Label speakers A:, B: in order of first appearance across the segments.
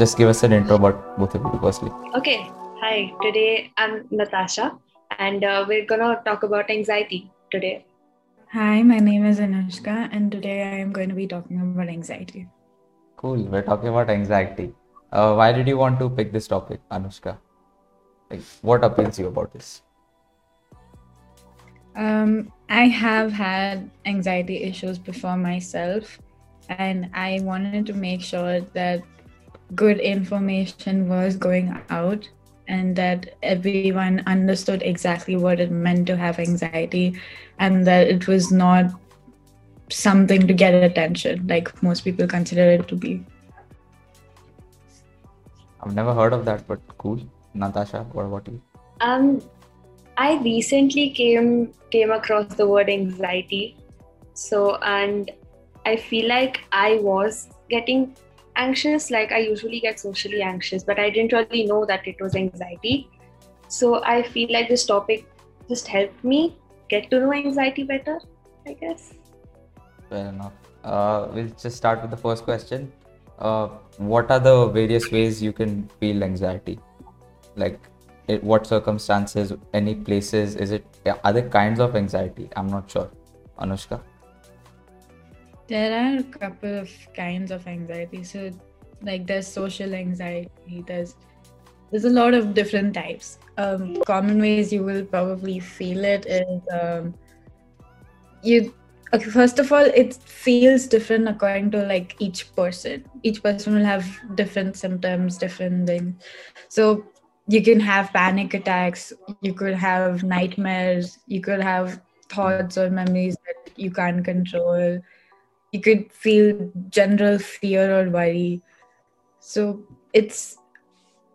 A: just give us an intro about both of you firstly.
B: Okay. Hi. Today I'm Natasha, and uh, we're gonna talk about anxiety today.
C: Hi, my name is Anushka, and today I am going to be talking about anxiety.
A: Cool. We're talking about anxiety. Uh, why did you want to pick this topic, Anushka? Like, what appeals you about this?
C: Um, I have had anxiety issues before myself, and I wanted to make sure that good information was going out and that everyone understood exactly what it meant to have anxiety and that it was not something to get attention like most people consider it to be.
A: I've never heard of that, but cool. Natasha, what about you?
B: Um, I recently came came across the word anxiety, so and I feel like I was getting anxious. Like I usually get socially anxious, but I didn't really know that it was anxiety. So I feel like this topic just helped me get to know anxiety better. I guess.
A: Fair enough. Uh, we'll just start with the first question. Uh, what are the various ways you can feel anxiety? Like, it, what circumstances, any places? Is it yeah, other kinds of anxiety? I'm not sure. Anushka.
C: There are a couple of kinds of anxiety. So, like, there's social anxiety. There's there's a lot of different types. Um, common ways you will probably feel it is um, you. Okay, first of all, it feels different according to like each person. Each person will have different symptoms, different things. So you can have panic attacks. You could have nightmares. You could have thoughts or memories that you can't control you could feel general fear or worry so it's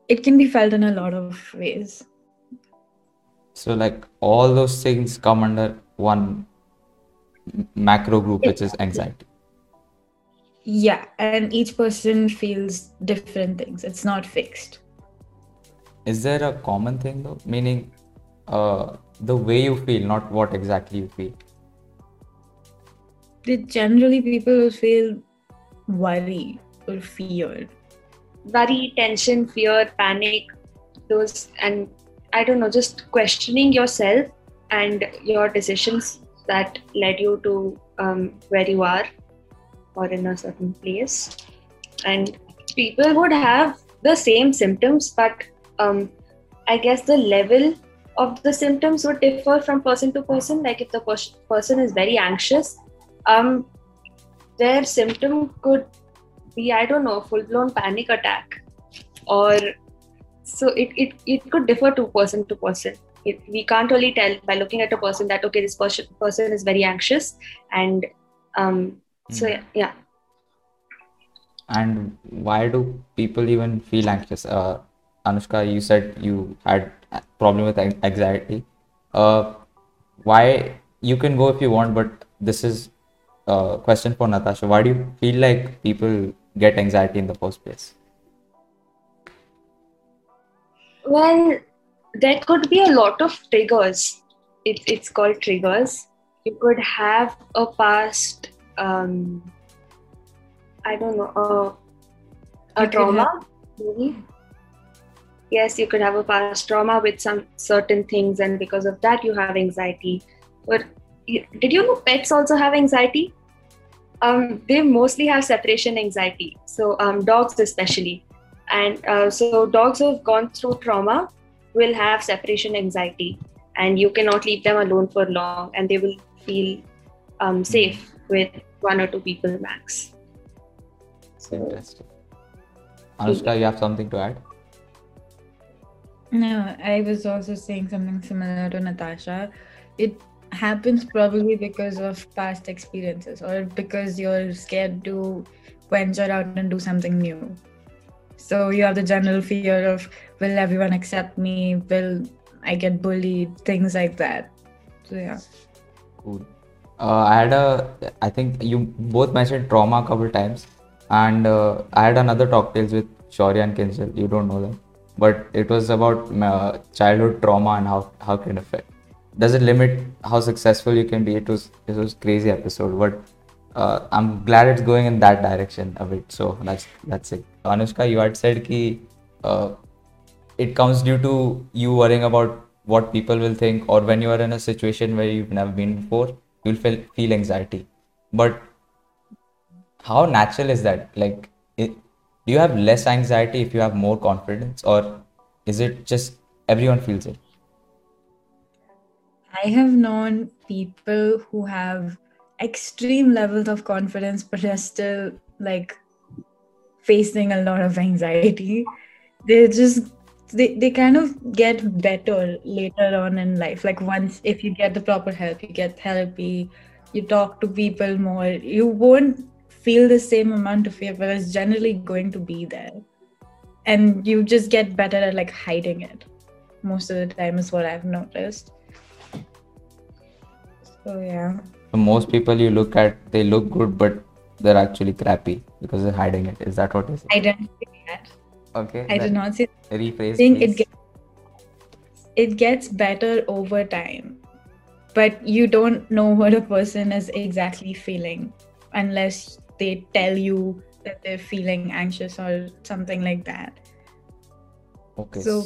C: it can be felt in a lot of ways
A: So, like, all those things come under one macro group, which is anxiety.
C: yeah and each person feels different things it's not fixed
A: Is there a common thing though? Meaning, uh, the way you feel, not what exactly you feel.
C: That generally people will feel worry or fear
B: Worry, tension, fear, panic, those, and I don't know, just questioning yourself and your decisions that led you to um, where you are or in a certain place. And people would have the same symptoms, but um, I guess the level of the symptoms would differ from person to person. Like if the pers- person is very anxious, um, their symptom could be I don't know, full blown panic attack, or so it, it it could differ to person to person. It, we can't really tell by looking at a person that okay, this person person is very anxious, and um, so
A: Hmm.
B: yeah.
A: And why do people even feel anxious? Uh, Anushka, you said you had a problem with anxiety. Uh, why you can go if you want, but this is a question for Natasha. Why do you feel like people get anxiety in the first place?
B: Well, there could be a lot of triggers. It, it's called triggers. You could have a past, um, I don't know, a, a
C: You could
B: trauma, maybe. Yes, you could have a past trauma with some certain things, and because of that, you have anxiety. But you- did you know pets also have anxiety? Um, they mostly have separation anxiety. So um, dogs, especially, and uh, so dogs who have gone through trauma will have separation anxiety, and you cannot leave them alone for long, and they will feel um, safe with one or two people max. So
A: Interesting. Anushka, you have something to add?
C: No, I was also saying something similar to Natasha. It happens probably because of past experiences or because you're scared to venture out and do something new. So you have the general fear of will everyone accept me? Will I get bullied? Things like that. So yeah.
A: Cool. Uh, I had a, I think you both mentioned trauma a couple times, and uh, I had another talk tales with Shaurya and Kinjal. You don't know them, but it was about uh, childhood trauma and how how it can affect. Does it limit how successful you can be? It was it was crazy episode, but uh, I'm glad it's going in that direction a bit. So that's that's it. Anushka, you had said ki uh, it comes due to you worrying about what people will think, or when you are in a situation where you've never been before, you'll feel feel anxiety. But how natural is that? Like, it, do you have less anxiety if you have more confidence, or is it just everyone feels it?
C: I have known people who have extreme levels of confidence, but are still like facing a lot of anxiety. They just they, they kind of get better later on in life. Like once if you get the proper help, you get therapy, you talk to people more, you won't feel the same amount of fear, but it's generally going to be there. And you just get better at like hiding it most of the time is what I've noticed. So yeah.
A: So most people you look at, they look good, but they're actually crappy because they're hiding it. Is that what you say?
C: I didn't say that.
A: Okay.
C: I did not say
A: Rephrase,
C: I think it gets it gets better over time. But you don't know what a person is exactly feeling unless they tell you that they're feeling anxious or something like that.
A: Okay.
C: So-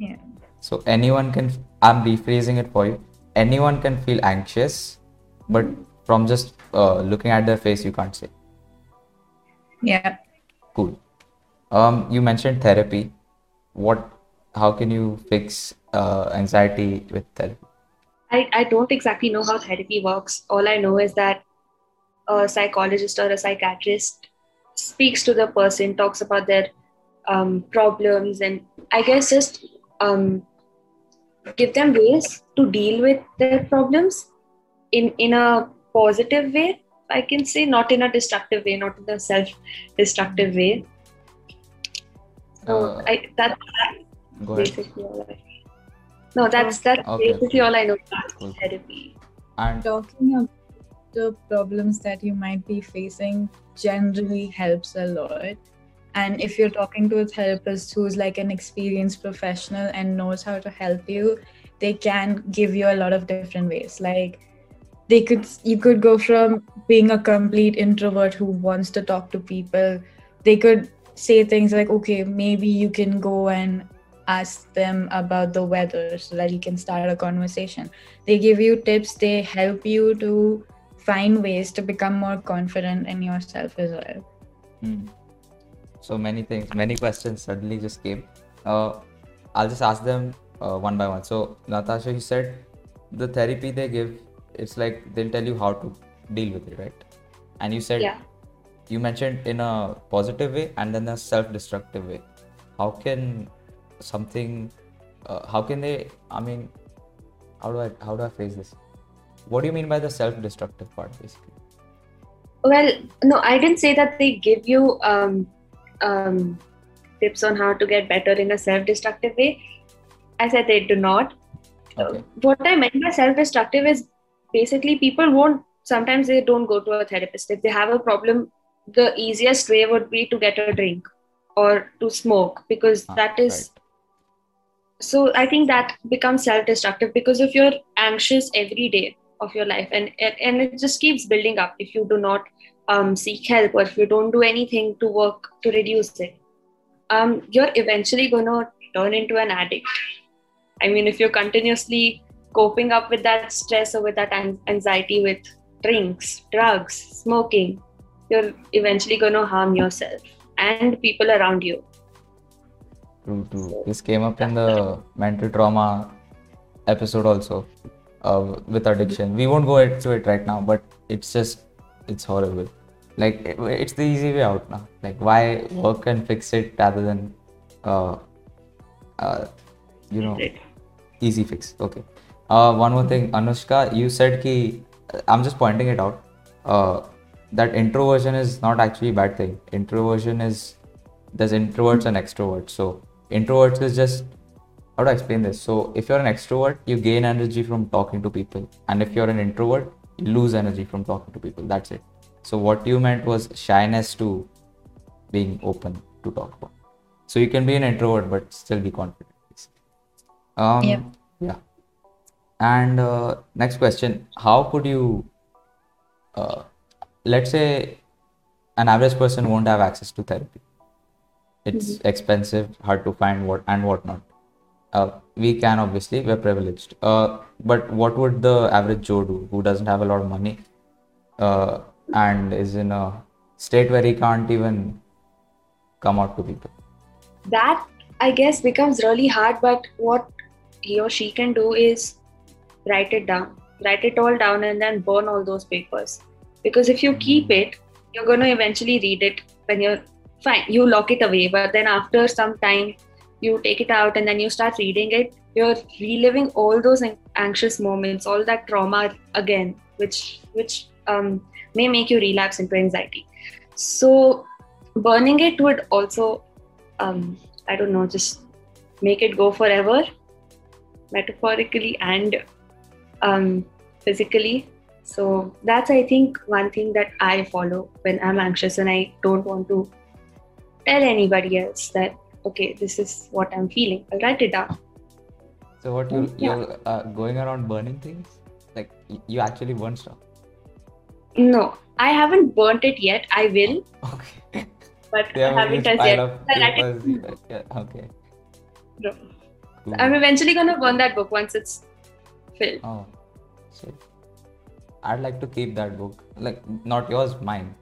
C: Yeah.
A: So anyone can, I'm rephrasing it for you. Anyone can feel anxious, but from just uh, looking at their face, you can't say.
C: Yeah.
A: Cool. Um, you mentioned therapy. What, how can you fix uh, anxiety with therapy?
B: I, I don't exactly know how therapy works. All I know is that a psychologist or a psychiatrist speaks to the person, talks about their um, problems, and I guess just um, give them ways to deal with their problems in in a positive way. I can say not in a destructive way, not in a self-destructive way. So
A: Uh,
B: I that,
A: Go
B: that's
A: ahead.
B: basically all I. No, that's that's
A: Okay.
B: basically all I know about
A: Cool.
B: therapy.
A: And
C: Talking about the problems that you might be facing generally helps a lot. And if you're talking to a therapist who's like an experienced professional and knows how to help you, they can give you a lot of different ways. Like they could you could go from being a complete introvert who wants to talk to people. They could say things like, okay, maybe you can go and ask them about the weather so that you can start a conversation they give you tips they help you to find ways to become more confident in yourself as well
A: Hmm. So many things, many questions suddenly just came. Uh, I'll just ask them uh, one by one. So, Natasha, you said the therapy they give, it's like they'll tell you how to deal with it, right? And you said
B: Yeah.
A: you mentioned in a positive way and then a self-destructive way. How can something? Uh, how can they? I mean, how do I how do I phrase this? What do you mean by the self-destructive part, basically?
B: Well, no, I didn't say that they give you um, um, tips on how to get better in a self-destructive way. I said they do not.
A: Okay.
B: What I meant by self-destructive is basically people won't. Sometimes they don't go to a therapist if they have a problem. The easiest way would be to get a drink or to smoke because
A: Ah,
B: that is
A: right.
B: so i think that becomes self-destructive because if you're anxious every day of your life and and it just keeps building up if you do not um, seek help or if you don't do anything to work to reduce it um, you're eventually going to turn into an addict i mean if you're continuously coping up with that stress or with that anxiety with drinks drugs smoking you're eventually going to harm yourself and people around you
A: True, true. This came up in the mental trauma episode also uh, with addiction. We won't go into it right now, but it's just, it's horrible. Like, it- it's the easy way out now. Like, why work and fix it rather than, uh, uh, you know, easy fix. Okay. Uh, one more thing, Anushka, you said ki, I'm just pointing it out, uh, that introversion is not actually a bad thing. Introversion is, there's introverts and extroverts. So, introverts is just, how do I explain this? So, if you're an extrovert, you gain energy from talking to people. And if you're an introvert, you lose energy from talking to people. That's it. So, what you meant was shyness to being open to talk about. So, you can be an introvert but still be confident. Um,
C: Yeah.
A: yeah. And uh, next question How could you, uh, let's say, an average person won't have access to therapy. it's expensive, hard to find what and whatnot. Uh, we can obviously we're privileged. Uh, but what would the average Joe do who doesn't have a lot of money uh, and is in a state where he can't even come out to people?
B: that i guess becomes really hard but what he or she can do is write it down. Write it all down and then burn all those papers. Because if you keep it you're going to eventually read it when you're fine. You lock it away but then after some time you take it out and then you start reading it. You're reliving all those anxious moments all that trauma again which which um, may make you relapse into anxiety so burning it would also um, I don't know, just make it go forever, metaphorically and um, physically. So that's, I think, one thing that I follow when I'm anxious and I don't want to tell anybody else that, okay, this is what I'm feeling. I'll write it down.
A: So what you
B: Yeah.
A: you're uh, going around burning things? Like you actually burn stuff?
B: No, I haven't burnt it yet. I will,
A: Okay.
B: but I haven't as yet.
A: of
B: I'll write
A: papers.
B: it-
A: Yeah, okay.
B: No.
A: Cool.
B: I'm eventually gonna burn that book once it's filled.
A: Oh, shit. I'd like to keep that book. Like, not yours, mine.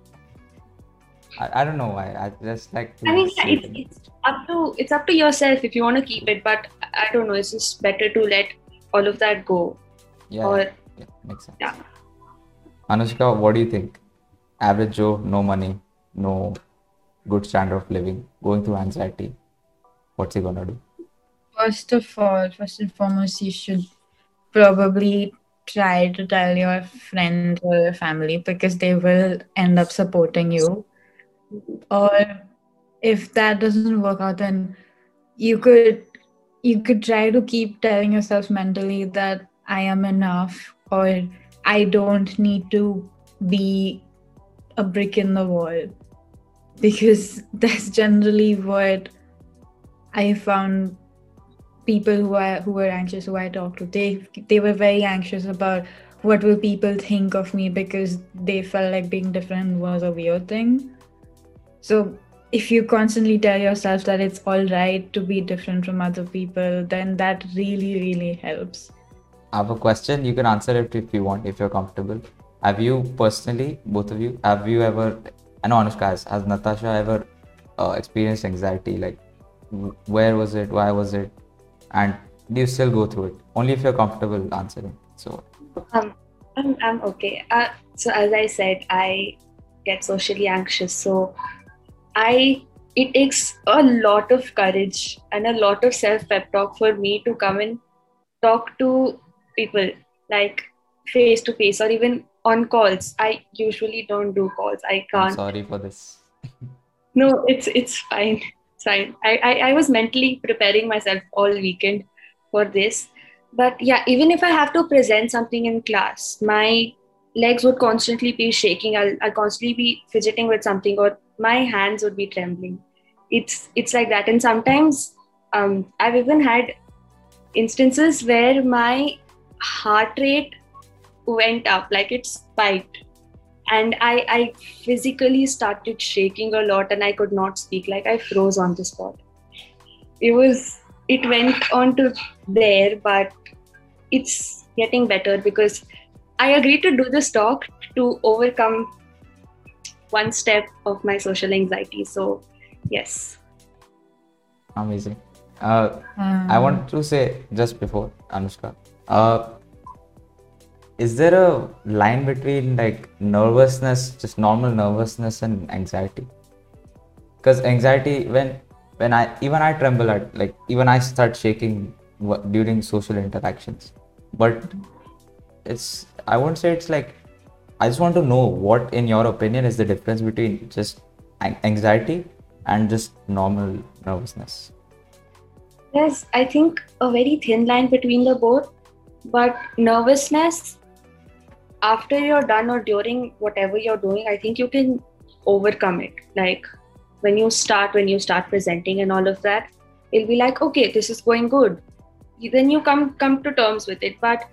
A: I, I don't know why. I just like to
B: I mean, yeah, it's, it's up to it's up to yourself if you want to keep it, but I don't know. It's just better to let all of that go.
A: Yeah,
B: or
A: yeah, makes sense.
B: yeah.
A: Anushka, what do you think? Average Joe, no money, no good standard of living, going through anxiety. What's he gonna do?
C: First of all, first and foremost, you should probably try to tell your friends or your family because they will end up supporting you. Or if that doesn't work out, then you could you could try to keep telling yourself mentally that I am enough or I don't need to be a brick in the wall because that's generally what I found people who I who were anxious who I talked to they they were very anxious about what will people think of me because they felt like being different was a weird thing. So if you constantly tell yourself that it's all right to be different from other people, then that really really helps.
A: Have a question. You can answer it if you want, if you're comfortable. Have you personally, both of you, have you ever, I know Anushka has, has Natasha ever uh, experienced anxiety? Like, where was it? Why was it? And do you still go through it? Only if you're comfortable answering. So,
B: Um, I'm I'm okay. Uh, so as I said, I get socially anxious. So I it takes a lot of courage and a lot of self pep talk for me to come and talk to people like face to face or even on calls. I usually don't do calls. I
A: I'm
B: can't.
A: sorry for this.
B: No, it's it's fine. It's fine. I, I, I was mentally preparing myself all weekend for this. But yeah, even if I have to present something in class, my legs would constantly be shaking. I'll, I'll constantly be fidgeting with something or my hands would be trembling. It's it's like that. And sometimes um, I've even had instances where my heart rate went up, like it spiked. And I, I physically started shaking a lot and i could not speak like i froze on the spot. It was it went on to there but it's getting better because i agreed to do this talk to overcome one step of my social anxiety. So yes.
A: Amazing. Uh, I want to say just before Anushka, uh, is there a line between like nervousness, just normal nervousness, and anxiety? Because anxiety, when when I even I tremble at like even I start shaking during social interactions, but it's I won't say it's like I just want to know what, in your opinion, is the difference between just anxiety and just normal nervousness.
B: Yes, i think a very thin line between the both but nervousness after you're done or during whatever you're doing i think you can overcome it like when you start when you start presenting and all of that it'll be like okay this is going good then you come come to terms with it but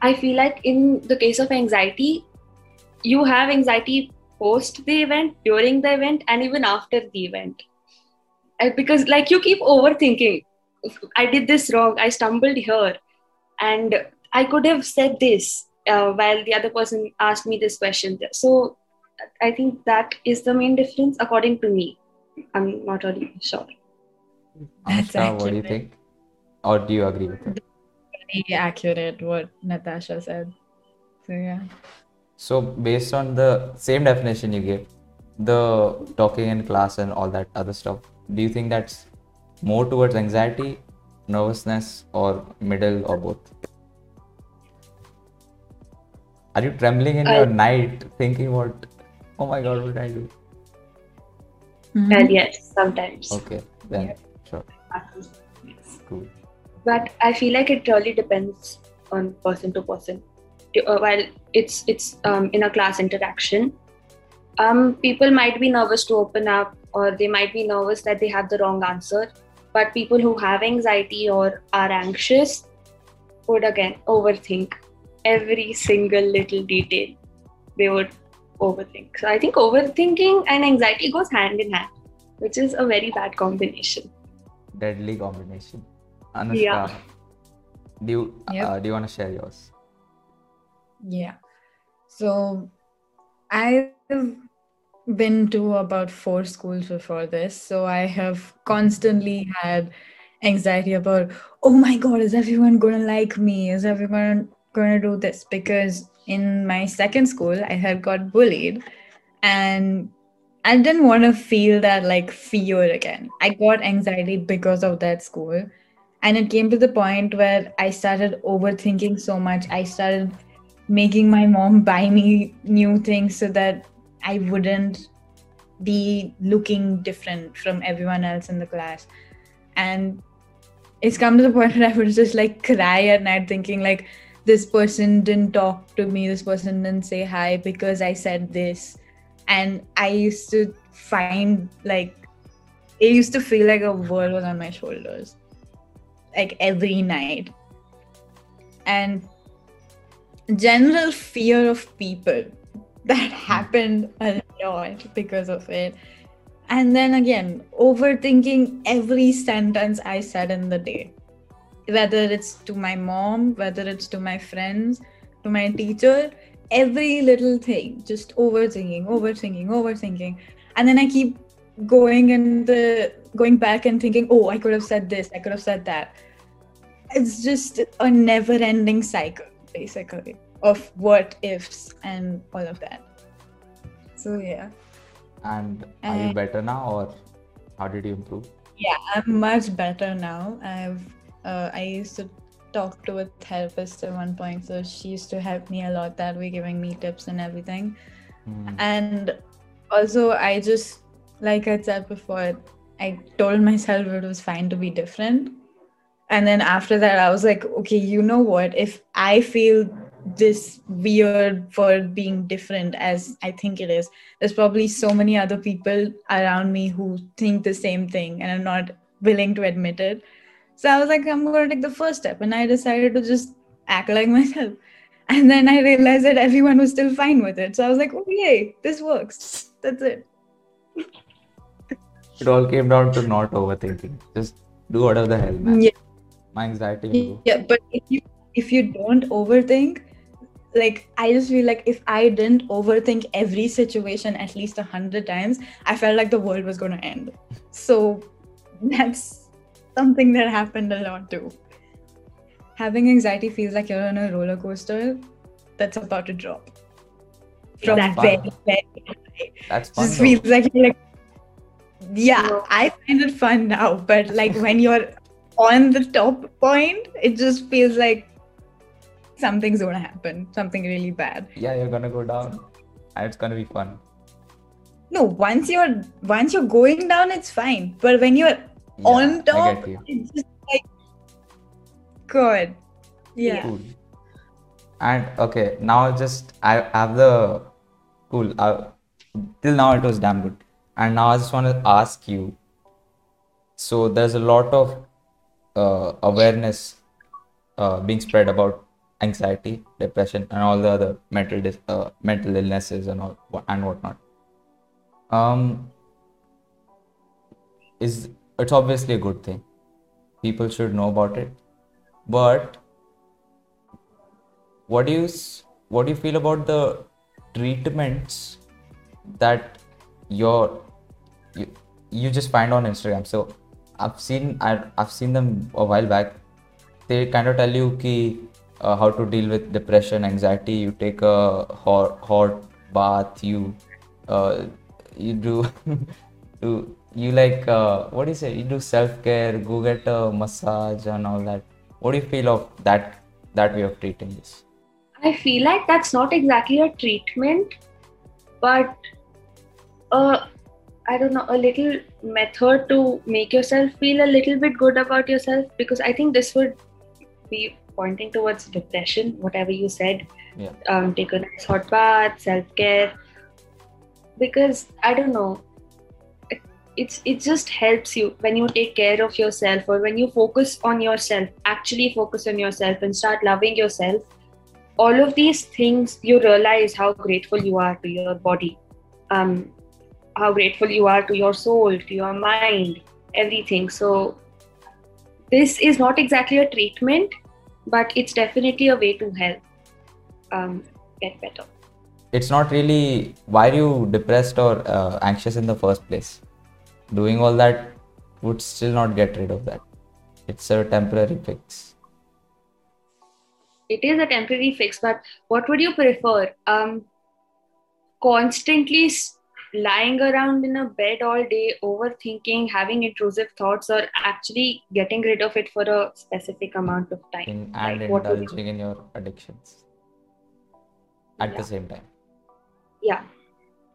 B: i feel like in the case of anxiety you have anxiety post the event during the event and even after the event because like you keep overthinking. I did this wrong. I stumbled here, and I could have said this uh, while the other person asked me this question. So I think that is the main difference, according to me. I'm not really sure.
C: That's
A: Anushka, what do you think? Or do you agree with it?
C: Very accurate what Natasha said. So yeah.
A: So, based on the same definition you gave, the talking in class and all that other stuff, do you think that's more towards anxiety, nervousness, or middle, or both? Are you trembling in
B: I-
A: your night thinking what, oh my god, what did I do?
C: Mm-hmm.
B: Well, yes, sometimes.
A: Okay, then
C: Yeah.
A: sure,
B: Yes.
A: cool.
B: But I feel like it really depends on person to person. Uh, while it's it's um, in a class interaction, um, people might be nervous to open up, or they might be nervous that they have the wrong answer. But people who have anxiety or are anxious would again overthink every single little detail. They would overthink. So I think overthinking and anxiety goes hand in hand, which is a very bad combination.
A: Deadly combination. Anushka,
B: Yeah.
A: do you
C: Yep.
A: uh, do you want to share yours?
C: Yeah. So I've been to about four schools before this. So I have constantly had anxiety about, oh my God, is everyone going to like me? Is everyone going to do this? Because in my second school, I had got bullied and I didn't want to feel that like fear again. I got anxiety because of that school. And it came to the point where I started overthinking so much. I started making my mom buy me new things so that I wouldn't be looking different from everyone else in the class. And it's come to the point where I would just like cry at night thinking like this person didn't talk to me, this person didn't say hi because I said this. And I used to find like it used to feel like a world was on my shoulders. Like every night. And general fear of people that happened a lot because of it. And then again overthinking every sentence i said in the day. Whether it's to my mom whether it's to my friends to my teacher every little thing just overthinking overthinking overthinking. And then i keep going and the going back and thinking oh i could have said this i could have said that. It's just a never ending cycle basically of what ifs and all of that. So yeah.
A: And are you better now, or how did you improve?
C: yeah i'm much better now. I've uh, i used to talk to a therapist at one point so she used to help me a lot that way giving me tips and everything.
A: Hmm.
C: and also i just like i said before i told myself it was fine to be different. And then after that i was like okay you know what? If i feel this weird for being different as i think it is. There's probably so many other people around me who think the same thing and are not willing to admit it. So i was like i'm going to take the first step. And i decided to just act like myself. And then i realized that everyone was still fine with it. So i was like oh yay this works. That's it.
A: It all came down to not overthinking. Just do whatever the hell, man.
C: Yeah.
A: My anxiety
C: yeah but if you if you don't overthink like i just feel like if i didn't overthink every situation at least a hundred times i felt like the world was going to end so that's something that happened a lot too having anxiety feels like you're on a roller coaster that's about to drop from
A: That's
C: very, very high.
A: That's fun.
C: just
A: though.
C: feels like like yeah
B: No.
C: i find it fun now but like when you're on the top point it just feels like something's gonna happen something really bad
A: Yeah, you're gonna go down, and it's gonna be fun.
C: no once you're once you're going down it's fine but when you're
A: Yeah,
C: on top it's just like good yeah
A: Cool. And okay, now just I have the cool. Uh, till now it was damn good, and now I just want to ask you. So there's a lot of uh, awareness uh, being spread about anxiety, depression, and all the other mental dis- uh, mental illnesses and all and whatnot. Um, is it's obviously a good thing. People should know about it. But what do you what do you feel about the treatments that your you, you just find on Instagram? So I've seen I, I've seen them a while back. They kind of tell you ki, uh, how to deal with depression, anxiety. You take a hot hot bath. You uh, you do do you like uh, what do you say? You do self care. Go get a massage and all that. What do you feel of that that way of treating this?
B: I feel like that's not exactly a treatment, but uh, I don't know, a little method to make yourself feel a little bit good about yourself. Because I think this would be pointing towards depression, whatever you said.
A: Yeah.
B: Um, take a nice hot bath, self care. Because I don't know, it, it's it just helps you when you take care of yourself or when you focus on yourself, actually focus on yourself and start loving yourself all of these things you realize how grateful you are to your body um, how grateful you are to your soul to your mind everything so this is not exactly a treatment but it's definitely a way to help um, get better.
A: It's not really why are you depressed or uh, anxious in the first place? Doing all that would still not get rid of that. It's a temporary fix.
B: It is a temporary fix but what would you prefer? Um, constantly lying around in a bed all day overthinking having intrusive thoughts or actually getting rid of it for a specific amount of time.
A: In, and
B: Like, would you-
A: indulging in your addictions at
B: Yeah.
A: the same time.
B: Yeah.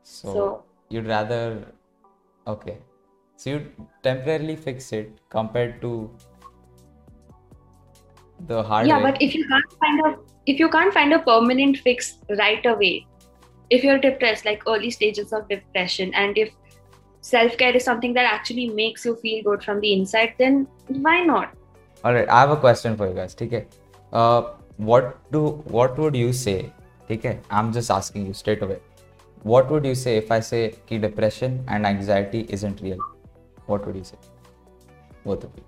A: So,
B: so
A: you'd rather okay. So you temporarily fix it compared to the hard
B: yeah
A: way.
B: but if you can't find a if you can't find a permanent fix right away if you're depressed like early stages of depression and if self-care is something that actually makes you feel good from the inside then why not?
A: All right i have a question for you guys okay uh what do what would you say okay i'm just asking you straight away. What would you say if i say ki depression and anxiety isn't real? What would you say? Both of you.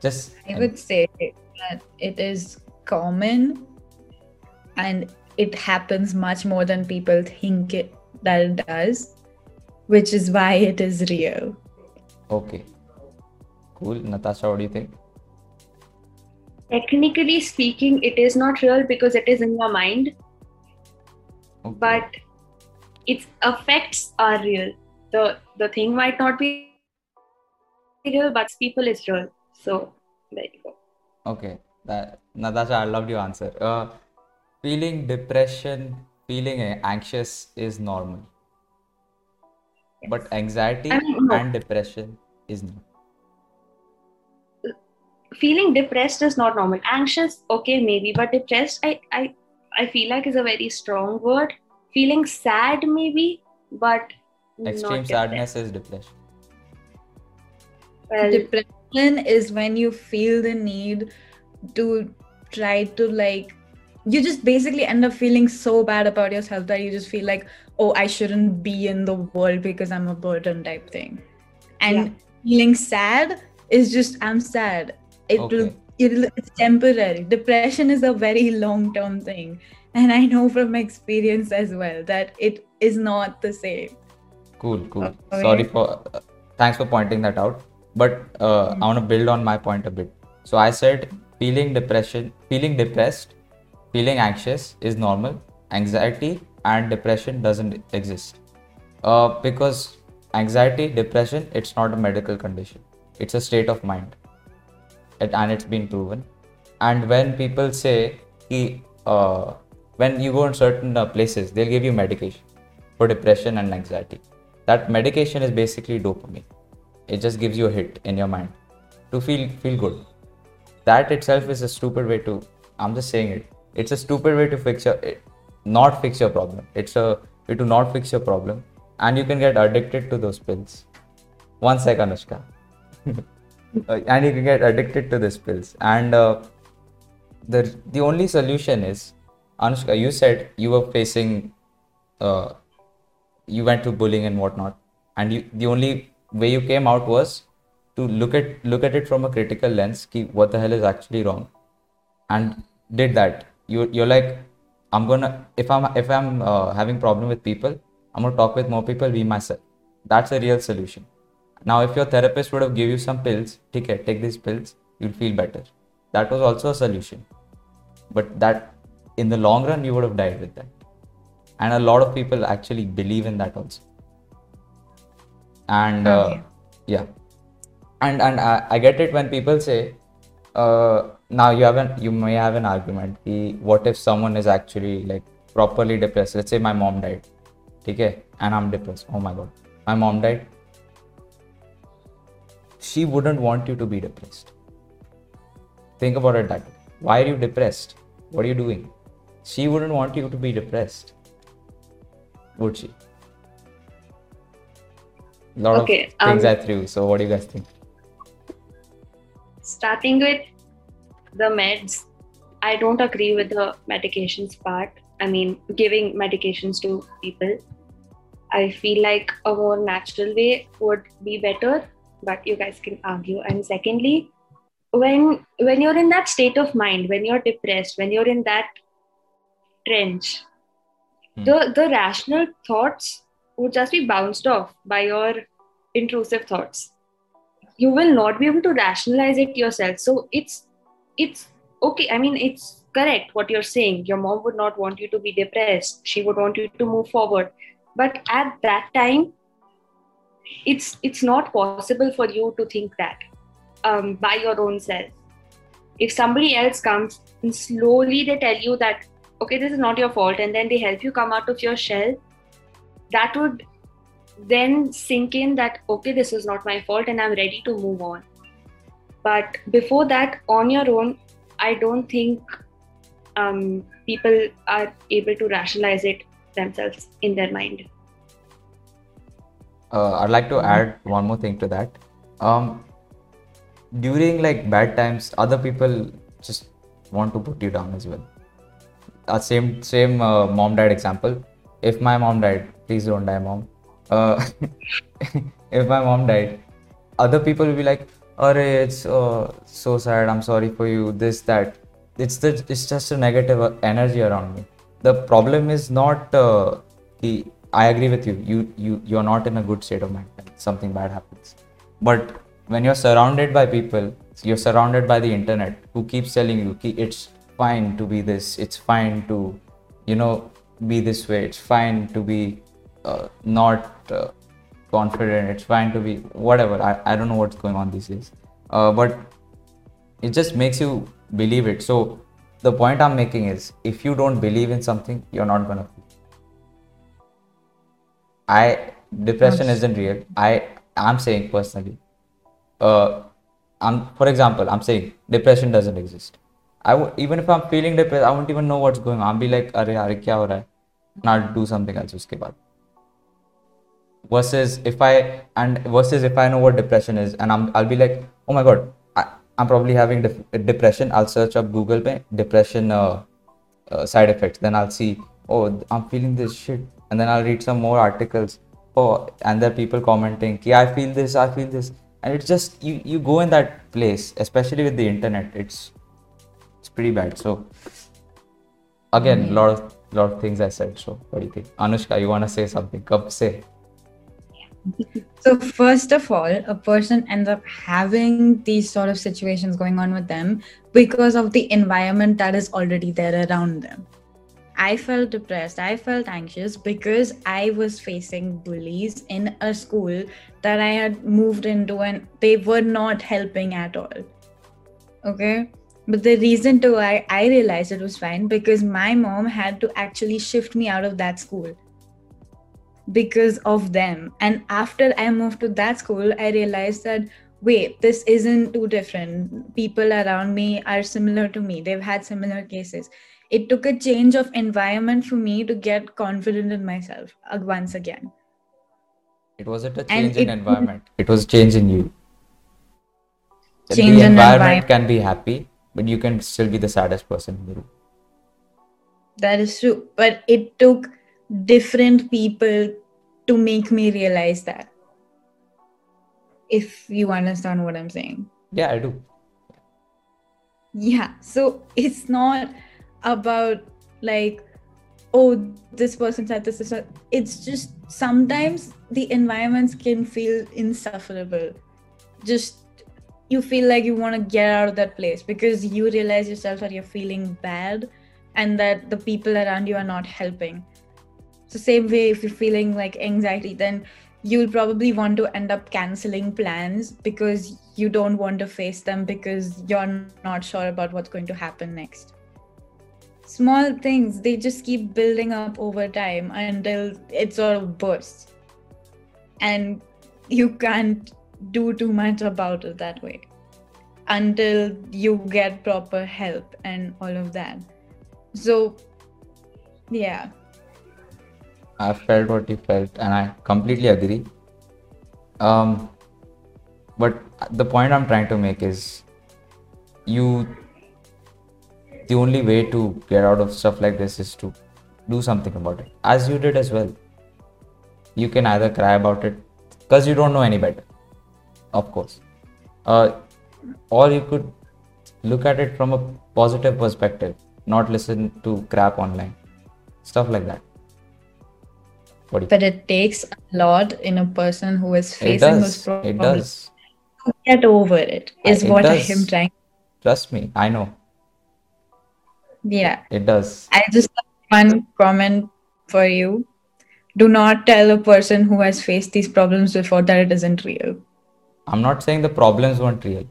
A: Just
C: I would say that it is common and it happens much more than people think it, that it does, which is why it is real.
A: okay. Cool. Natasha what do you think?
B: Technically speaking it is not real because it is in your mind.
A: Okay.
B: but its effects are real. The the thing might not be real but people is real. So there you go.
A: Okay, that Natasha, I loved your answer. Uh, feeling depression, feeling anxious is normal, but anxiety
B: I mean, no.
A: and depression is not.
B: feeling depressed is not normal anxious okay maybe but depressed i i i feel like is a very strong word feeling sad maybe but
A: Extreme
B: not
A: sadness is depression.
B: well
C: Depression is when you feel the need to try to like you just basically end up feeling so bad about yourself that you just feel like oh i shouldn't be in the world because i'm a burden type thing and
B: Yeah.
C: feeling sad is just i'm sad it will it'll, it's temporary depression is a very long term thing and i know from experience as well that it is not the same
A: Cool, cool.
C: Okay.
A: Sorry for, uh, thanks for pointing that out. But uh, I want to build on my point a bit. So I said feeling depression, feeling depressed, feeling anxious is normal. Anxiety and depression doesn't exist. Uh, because anxiety, depression, it's not a medical condition. It's a state of mind. It, and it's been proven. And when people say, ki, uh, when you go in certain uh, places, they'll give you medication for depression and anxiety. That medication is basically dopamine. It just gives you a hit in your mind to feel feel good. That itself is a stupid way to. I'm just saying it. It's a stupid way to fix your, it, not fix your problem. It's a way to not fix your problem, and you can get addicted to those pills. One sec, Anushka. Uh, and you can get addicted to these pills. And uh, the the only solution is, Anushka, you said you were facing uh, you went through bullying and whatnot and you the only way you came out was to look at look at it from a critical lens ki what the hell is actually wrong and did that you you're like i'm gonna if i'm if i'm uh, having problem with people i'm gonna talk with more people be myself. That's a real solution. Now if your therapist would have give you some pills take it take these pills you'll feel better. That was also a solution. But that in the long run you would have died with that. And a lot of people actually believe in that also. And uh,
C: Okay.
A: yeah. And and I, I get it when people say uh, now you have an you may have an argument ki, what if someone is actually like properly depressed? Let's say my mom died okay? And i'm depressed. Oh my god. My mom died. She wouldn't want you to be depressed. Think about it that way. Why are you depressed? What are you doing? She wouldn't want you to be depressed would she? Lot
B: Okay,
A: of things
B: um,
A: i threw so what do you guys think?
B: starting with the meds, I don't agree with the medications part. I mean, giving medications to people. I feel like a more natural way would be better, but you guys can argue. And secondly, when when you're in that state of mind, when you're depressed, when you're in that trench,
A: Hmm.
B: the the rational thoughts would just be bounced off by your intrusive thoughts you will not be able to rationalize it yourself so it's it's okay. I mean it's correct what you're saying. Your mom would not want you to be depressed. She would want you to move forward. But at that time it's it's not possible for you to think that um, by your own self. If somebody else comes and slowly they tell you that okay this is not your fault and then they help you come out of your shell that would then sink in that okay this is not my fault and i'm ready to move on but before that on your own i don't think um, people are able to rationalize it themselves in their mind
A: uh, I'd like to add one more thing to that. Um, during like bad times, other people just want to put you down as well. Uh, same same uh, mom dad example. If my mom died, please don't die, mom. Uh, if my mom died, other people will be like, "Arey, it's uh, so sad. I'm sorry for you. This that." It's the it's just a negative energy around me. The problem is not uh, I agree with you. You you you're not in a good state of mind something bad happens. But when you're surrounded by people, you're surrounded by the internet who keeps telling you "Ki it's fine to be this, it's fine to, you know, be this way, it's fine to be uh, not uh, confident it's fine to be whatever i, I don't know what's going on these days. Uh, but it just makes you believe it. So the point i'm making is if you don't believe in something you're not gonna feel. i depression isn't real. I i'm saying personally uh i'm for example i'm saying depression doesn't exist. I w- even if i'm feeling depressed i won't even know what's going on. I'll be like are yaar kya ho raha hai? And i'll do something else. Uske baad. Versus if I and versus if I know what depression is and I'm I'll be like, oh my god, I, I'm probably having def- depression. I'll search up Google पे depression uh, uh, side effects. Then I'll see, oh, I'm feeling this shit, and then I'll read some more articles. Oh, and there are people commenting, yeah, I feel this, I feel this, and it's just you you go in that place, especially with the internet. It's it's pretty bad. So again, lot of lot of things I said. So what do you think, Anushka? You wanna say something? Come say.
C: So, first of all, a person ends up having these sort of situations going on with them because of the environment that is already there around them. I felt depressed, I felt anxious because I was facing bullies in a school that I had moved into and they were not helping at all. Okay. But the reason to why I realized it was fine because my mom had to actually shift me out of that school because of them. And after I moved to that school, I realized that wait, this isn't too different. People around me are similar to me, they've had similar cases. It took a change of environment for me to get confident in myself uh, once again.
A: It wasn't a
C: And
A: change in
C: it-
A: environment. It was a change in you.
C: Change
A: the
C: in
A: environment
C: environment.
A: can be happy, but you can still be the saddest person in the room.
C: That is true. But it took different people to make me realize that. if you understand what I'm saying.
A: Yeah, I do.
C: Yeah. So it's not about like, oh, this person said this, this. It's just sometimes the environments can feel insufferable. Just you feel like you want to get out of that place because you realize yourself that you're feeling bad and that the people around you are not helping. So same way if you're feeling like anxiety, then you'll probably want to end up canceling plans because you don't want to face them because you're not sure about what's going to happen next. Small things, they just keep building up over time until it sort of bursts. And you can't do too much about it that way until you get proper help and all of that. So, yeah.
A: I felt what you felt, and I completely agree. Um, but the point I'm trying to make is, you. The only way to get out of stuff like this is to do something about it, as you did as well. You can either cry about it because you don't know any better, of course, uh, or you could look at it from a positive perspective, not listen to crap online, stuff like that. What
C: But it takes a lot in a person who is facing those problems
A: It does.
C: to get over it is I-
A: it
C: what I am trying.
A: Trust me, I know.
C: Yeah.
A: It does.
C: I just have one comment for you. Do not tell a person who has faced these problems before that it isn't real.
A: I'm not saying the problems weren't real.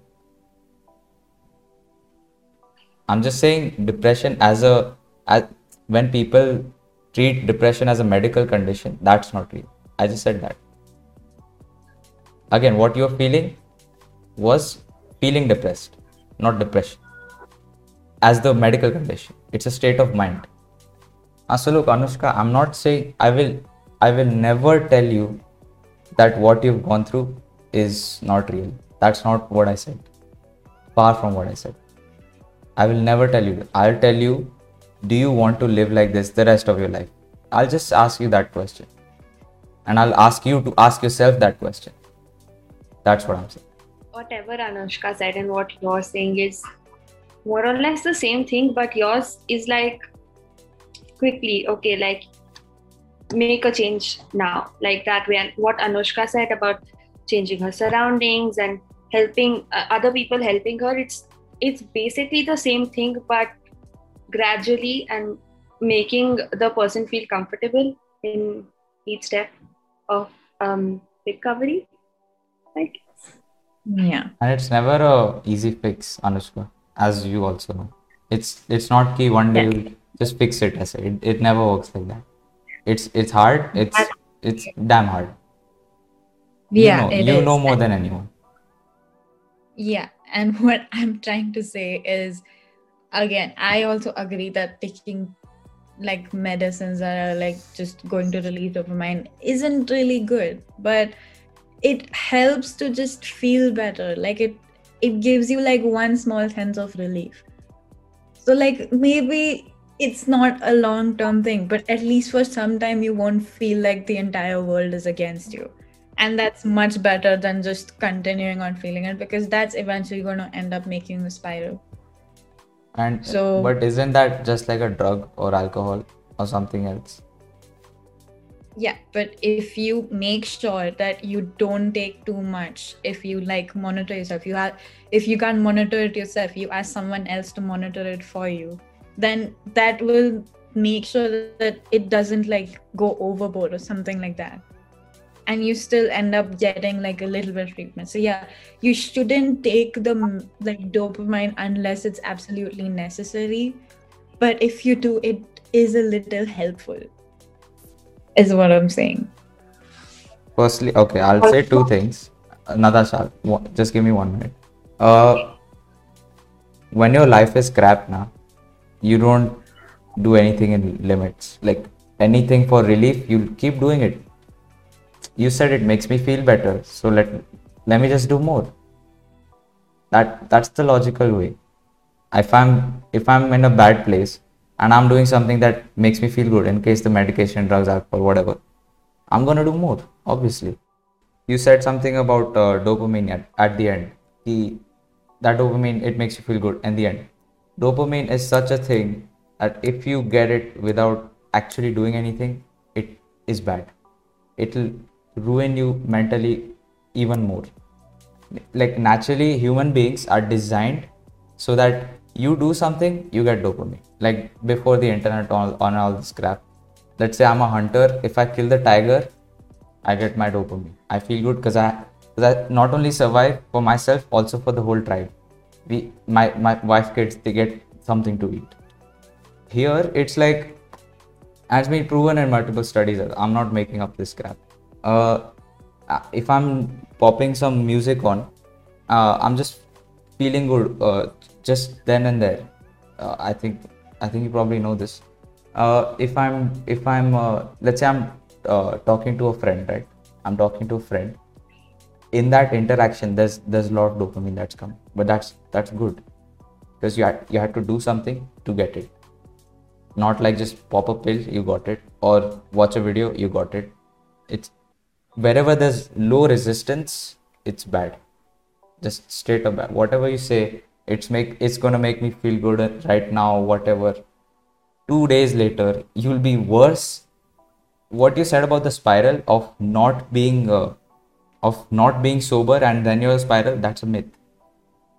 A: I'm just saying depression as a as when people treat depression as a medical condition, that's not real. I just said that. Again, what you're feeling was feeling depressed, not depression. As the medical condition. It's a state of mind. Uh, so look, Anushka, I'm not saying I will I will never tell you that what you've gone through is not real. That's not what I said. Far from what I said. I will never tell you. I'll tell you, do you want to live like this the rest of your life? I'll just ask you that question. And I'll ask you to ask yourself that question. That's what I'm saying.
B: whatever Anushka said and what you're saying is more or less the same thing, but yours is like quickly, okay, like make a change now, like that way. And what Anushka said about changing her surroundings and helping uh, other people helping her, it's it's basically the same thing, but gradually and making the person feel comfortable in each step of um, recovery. Right?
C: Yeah.
A: And it's never a easy fix, Anushka, as you also know. It's it's not key one day
C: Yeah.
A: you'll just fix it. I say it, it never works like that. It's it's hard. It's it's damn hard. You
C: Yeah,
A: know,
C: it
A: you
C: is.
A: know more than anyone.
C: Yeah, and what I'm trying to say is, again, I also agree that taking like medicines that are like just going to relieve dopamine isn't really good, but it helps to just feel better. Like it, it gives you like one small sense of relief. So like maybe it's not a long-term thing, but at least for some time you won't feel like the entire world is against you and that's much better than just continuing on feeling it because that's eventually going to end up making you spiral
A: And
C: So-
A: but isn't that just like a drug or alcohol or something else?
C: yeah but if you make sure that you don't take too much if you like monitor yourself you have if you can't monitor it yourself you ask someone else to monitor it for you then that will make sure that it doesn't like go overboard or something like that and you still end up getting like a little bit of treatment so yeah you shouldn't take the like dopamine unless it's absolutely necessary but if you do it is a little helpful is what i'm saying
A: Firstly, okay, I'll say two things. Uh, Natasha, just give me one minute. Uh, when your life is crap now, you don't do anything in limits. Like anything for relief, you keep doing it. You said it makes me feel better, so let let me just do more. That that's the logical way. If I'm if I'm in a bad place and I'm doing something that makes me feel good, in case the medication, drugs, alcohol, whatever, I'm gonna do more, obviously. you said something about uh, dopamine at, at the end. The, that dopamine, it makes you feel good in the end. Dopamine is such a thing that if you get it without actually doing anything, it is bad. It'll ruin you mentally even more. Like naturally, human beings are designed so that you do something, you get dopamine. Like before the internet on, on all this crap. Let's say I'm a hunter. If I kill the tiger, I get my dopamine. I feel good because I, I not only survive for myself, also for the whole tribe. We, my, my wife, kids, they get something to eat. Here, it's like, has been proven in multiple studies. I'm not making up this crap. Uh, if I'm popping some music on, uh, I'm just feeling good uh, just then and there. Uh, I think I think you probably know this. Uh, if I'm if I'm uh, let's say I'm uh, talking to a friend, right? I'm talking to a friend. In that interaction, there's there's a lot of dopamine that's come, but that's that's good because you had you had to do something to get it. Not like just pop a pill, you got it, or watch a video, you got it. It's wherever there's low resistance, it's bad. Just straight up bad. Whatever you say, it's make it's gonna make me feel good right now. Whatever. Two days later, you'll be worse what you said about the spiral of not being uh, of not being sober and then you're a spiral that's a myth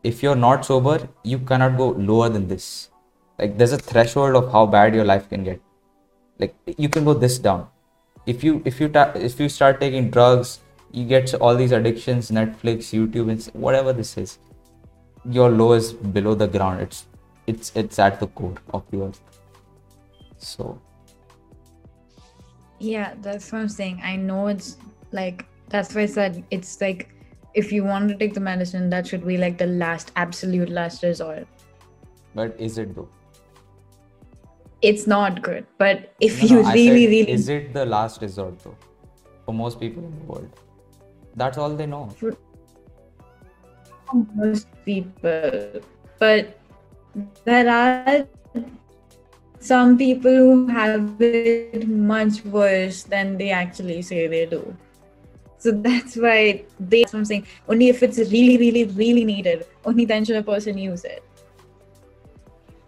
A: if you're not sober you cannot go lower than this like there's a threshold of how bad your life can get like you can go this down if you if you ta- if you start taking drugs you get all these addictions netflix youtube and whatever this is your low is below the ground it's it's it's at the core of your so
C: Yeah, that's what I'm saying. I know it's like that's why I said it's like if you want to take the medicine, that should be like the last absolute last resort.
A: but is it though
C: It's not good, but if
A: No,
C: you
A: no,
C: really,
A: said,
C: really
A: Is it the last resort though? For most people in the world. That's all they know.
C: most people, but there are some people who have it much worse than they actually say they do. So that's why they, that's what I'm saying, only if it's really, really, really needed, only then should a person use it.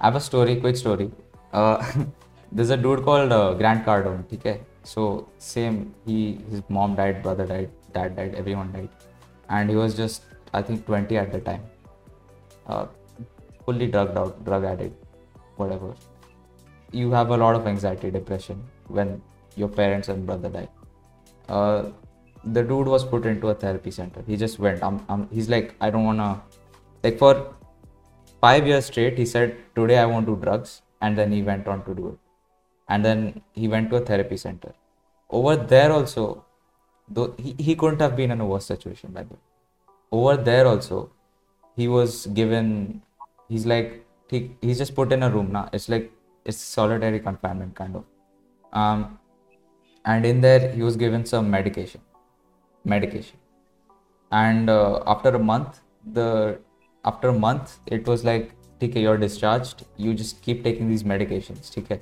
A: I have a story, quick story. Uh, there's a dude called uh, Grant Cardone, okay? So same, he his mom died, brother died, dad died, everyone died, and he was just I think 20 at the time, uh, fully drugged out, drug addict, whatever. You have a lot of anxiety, depression when your parents and brother die. Uh, the dude was put into a therapy center. He just went. I'm, I'm, he's like, I don't wanna, like for five years straight he said today i won't do drugs and then he went on to do it. And then he went to a therapy center. Over there also though he, he couldn't have been in a worse situation by the way. Over there also he was given he's like he, he's just put in a room. Now it's like it's solitary confinement kind of. Um and in there he was given some medication medication. And uh, after a month the after a month it was like okay you're discharged you just keep taking these medications okay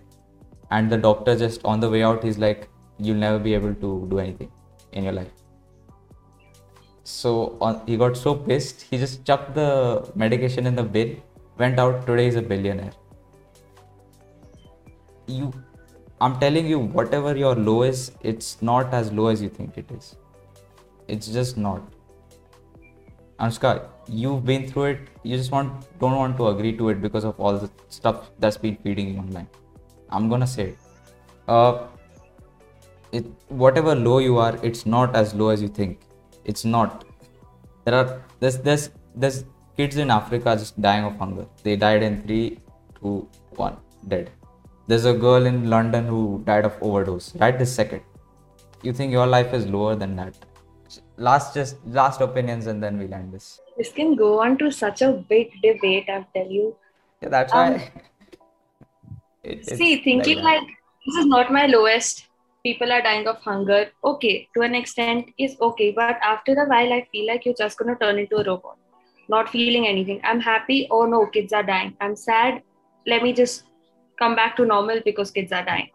A: and the doctor just on the way out he's like you'll never be able to do anything in your life. So he got so pissed he just chucked the medication in the bin went out today he's a billionaire. You i'm telling you whatever your low is it's not as low as you think it is. It's just not. Anushka, you've been through it. You just want don't want to agree to it because of all the stuff that's been feeding you online. I'm gonna say it. Uh, it whatever low you are, it's not as low as you think. It's not. There are there's there's there's kids in Africa just dying of hunger. They died in three, two, one, dead. There's a girl in London who died of overdose right this second. You think your life is lower than that? last just last opinions and then we'll end this
B: This can go on to such a big debate, I'll tell you.
A: yeah that's
B: Um,
A: why it,
B: See, thinking
A: that.
B: like this is not my lowest. People are dying of hunger. Okay, to an extent is okay, but after a while, I feel like you're just gonna turn into a robot, not feeling anything. I'm happy. Oh no, kids are dying. I'm sad. Let me just come back to normal because kids are dying.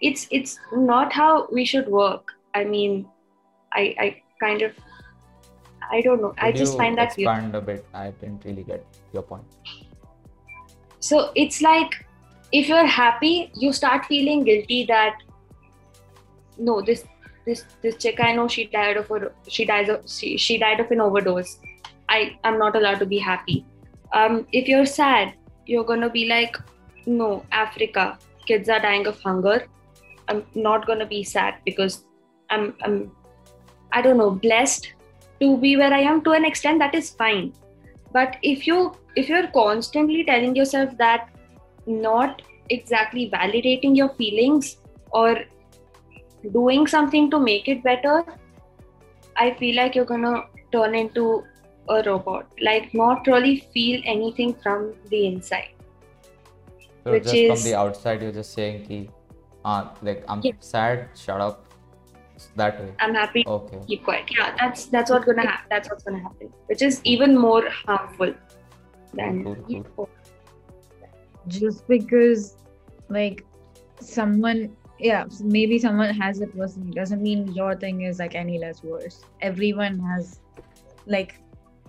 B: It's it's not how we should work. I mean, I I kind of I don't know. I just find that
A: expand a bit. I didn't really get your point.
B: So it's like if you're happy, you start feeling guilty that no, this this this chick I know she died of a she dies of she, she died of an overdose. I am not allowed to be happy. Um, if you're sad, you're gonna be like, no, Africa, kids are dying of hunger. I'm not gonna be sad because I'm I'm I don't know blessed to be where I am to an extent that is fine. But if you if you're constantly telling yourself that not exactly validating your feelings or doing something to make it better, I feel like you're gonna turn into a robot. Like not really feel anything from the inside.
A: So
B: Which
A: just from the outside, you're just saying ki, uh, like I'm
B: Yeah.
A: sad. Shut up. That way.
B: I'm happy
A: Okay.
B: keep quiet. Yeah, that's that's what's gonna happen. That's what's gonna happen, which is even more harmful than
A: Cool, cool.
C: just because like someone yeah maybe someone has it personally doesn't mean your thing is like any less worse everyone has like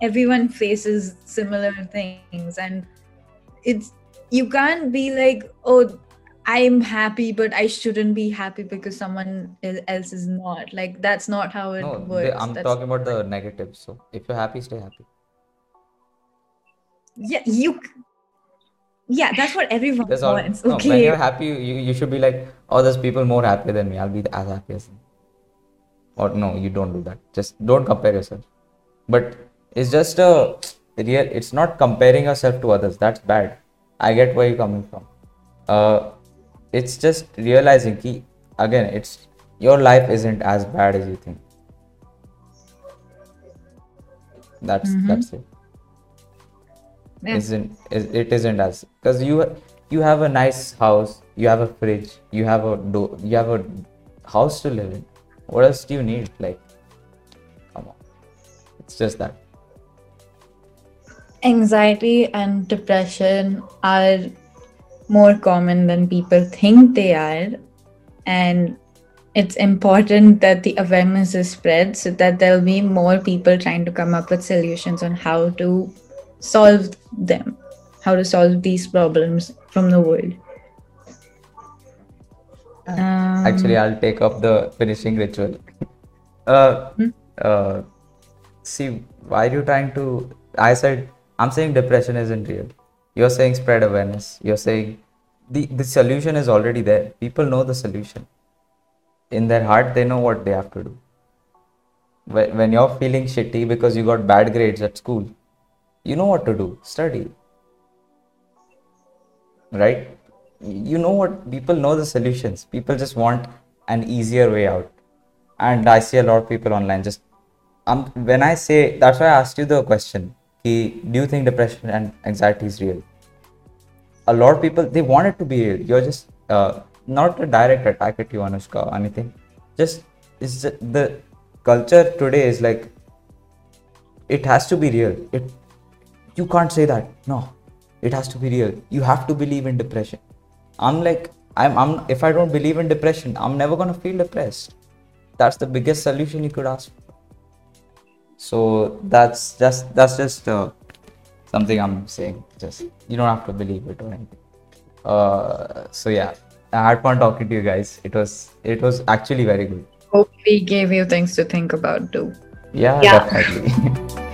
C: everyone faces similar things and it's you can't be like oh i'm happy but i shouldn't be happy because someone else is not like that's not how it
A: No,
C: works
A: they, I'm
C: That's-
A: talking about the negatives. So if you're happy, stay happy.
C: yeah you yeah that's what everyone
A: That's all.
C: wants
A: No, when you're happy, you, you should be like, oh, there's people more happy than me. I'll be as happy as them. Or no, you don't do that. Just don't compare yourself. But it's just a real. It's not comparing yourself to others. That's bad. I get where you're coming from. Uh, it's just realizing ki again, it's your life isn't as bad as you think. That's
C: Mhm.
A: that's it
C: Yeah.
A: isn't is- it isn't as because you you have a nice house you have a fridge you have a do you have a house to live in what else do you need like come on it's just that
C: anxiety and depression are more common than people think they are. And it's important that the awareness is spread so that there'll be more people trying to come up with solutions on how to solve them how to solve these problems from the world. Um,
A: actually i'll take up the finishing ritual. Uh,
C: Hmm?
A: uh see why are you trying to i said i'm saying depression isn't real you're saying spread awareness. You're saying the the solution is already there. People know the solution. In their heart they know what they have to do. When, when you're feeling shitty because you got bad grades at school you know what to do. Study. Right? You know what people know the solutions. People just want an easier way out. And i see a lot of people online just um when i say that's why i asked you the question do you think depression and anxiety is real a lot of people they want it to be real you're just uh, not a direct attack at you anushka or anything. Just just, the culture today is like it has to be real. It you can't say that no. It has to be real. You have to believe in depression. I'm like i'm, I'm if i don't believe in depression i'm never to feel depressed. That's the biggest solution you could ask for. So that's just that's just uh, something i'm saying just you don't have to believe it or anything uh, so yeah i had fun talking to you guys it was it was actually very good
C: hope we gave you things to think about too
A: yeah.
B: Yeah.
A: definitely